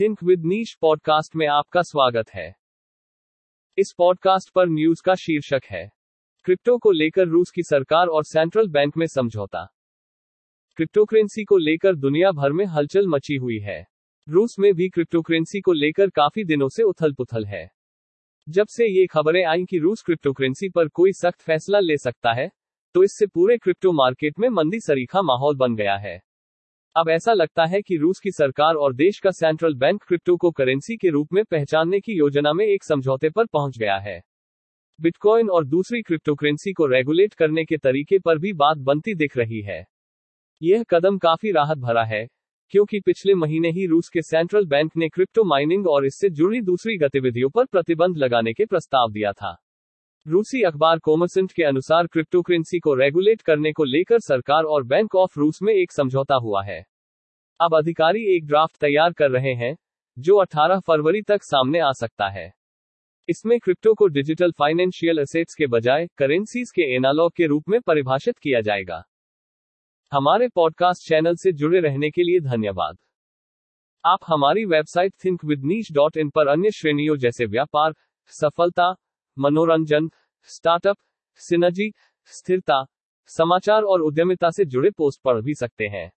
Think with niche podcast में आपका स्वागत है। इस पॉडकास्ट पर न्यूज़ का शीर्षक है, क्रिप्टो को लेकर रूस की सरकार और सेंट्रल बैंक में समझौता। क्रिप्टोकरेंसी को लेकर दुनिया भर में हलचल मची हुई है। रूस में भी क्रिप्टोकरेंसी को लेकर काफ़ी दिनों से उथल पुथल है। जब से ये खबरें आई कि रूस क्रिप्टोकरेंसी पर कोई सख्त फैसला ले सकता है तो इससे पूरे क्रिप्टो मार्केट में मंदी सरीखा माहौल बन गया है। अब ऐसा लगता है कि रूस की सरकार और देश का सेंट्रल बैंक क्रिप्टो को करेंसी के रूप में पहचानने की योजना में एक समझौते पर पहुँच गया है। बिटकॉइन और दूसरी क्रिप्टोकरेंसी को रेगुलेट करने के तरीके पर भी बात बनती दिख रही है। यह कदम काफ़ी राहत भरा है, क्योंकि पिछले महीने ही रूस के सेंट्रल बैंक ने क्रिप्टो माइनिंग और इससे जुड़ी दूसरी गतिविधियों पर प्रतिबंध लगाने के प्रस्ताव दिया था। रूसी अखबार कोमरसेंट के अनुसार क्रिप्टो करेंसी को रेगुलेट करने को लेकर सरकार और बैंक ऑफ़ रूस में एक समझौता हुआ है। अब अधिकारी एक ड्राफ्ट तैयार कर रहे हैं, जो 18 फरवरी तक सामने आ सकता है। इसमें क्रिप्टो को डिजिटल फाइनेंशियल एसेट्स के बजाय करेंसीज के एनालॉग के रूप में परिभाषित किया जाएगा। हमारे पॉडकास्ट चैनल से जुड़े रहने के लिए धन्यवाद। आप हमारी वेबसाइट थिंक डॉट इन पर अन्य श्रेणियों जैसे व्यापार, सफलता मनोरंजन स्टार्टअप सिनर्जी स्थिरता समाचार और उद्यमिता से जुड़े पोस्ट पढ़ भी सकते हैं।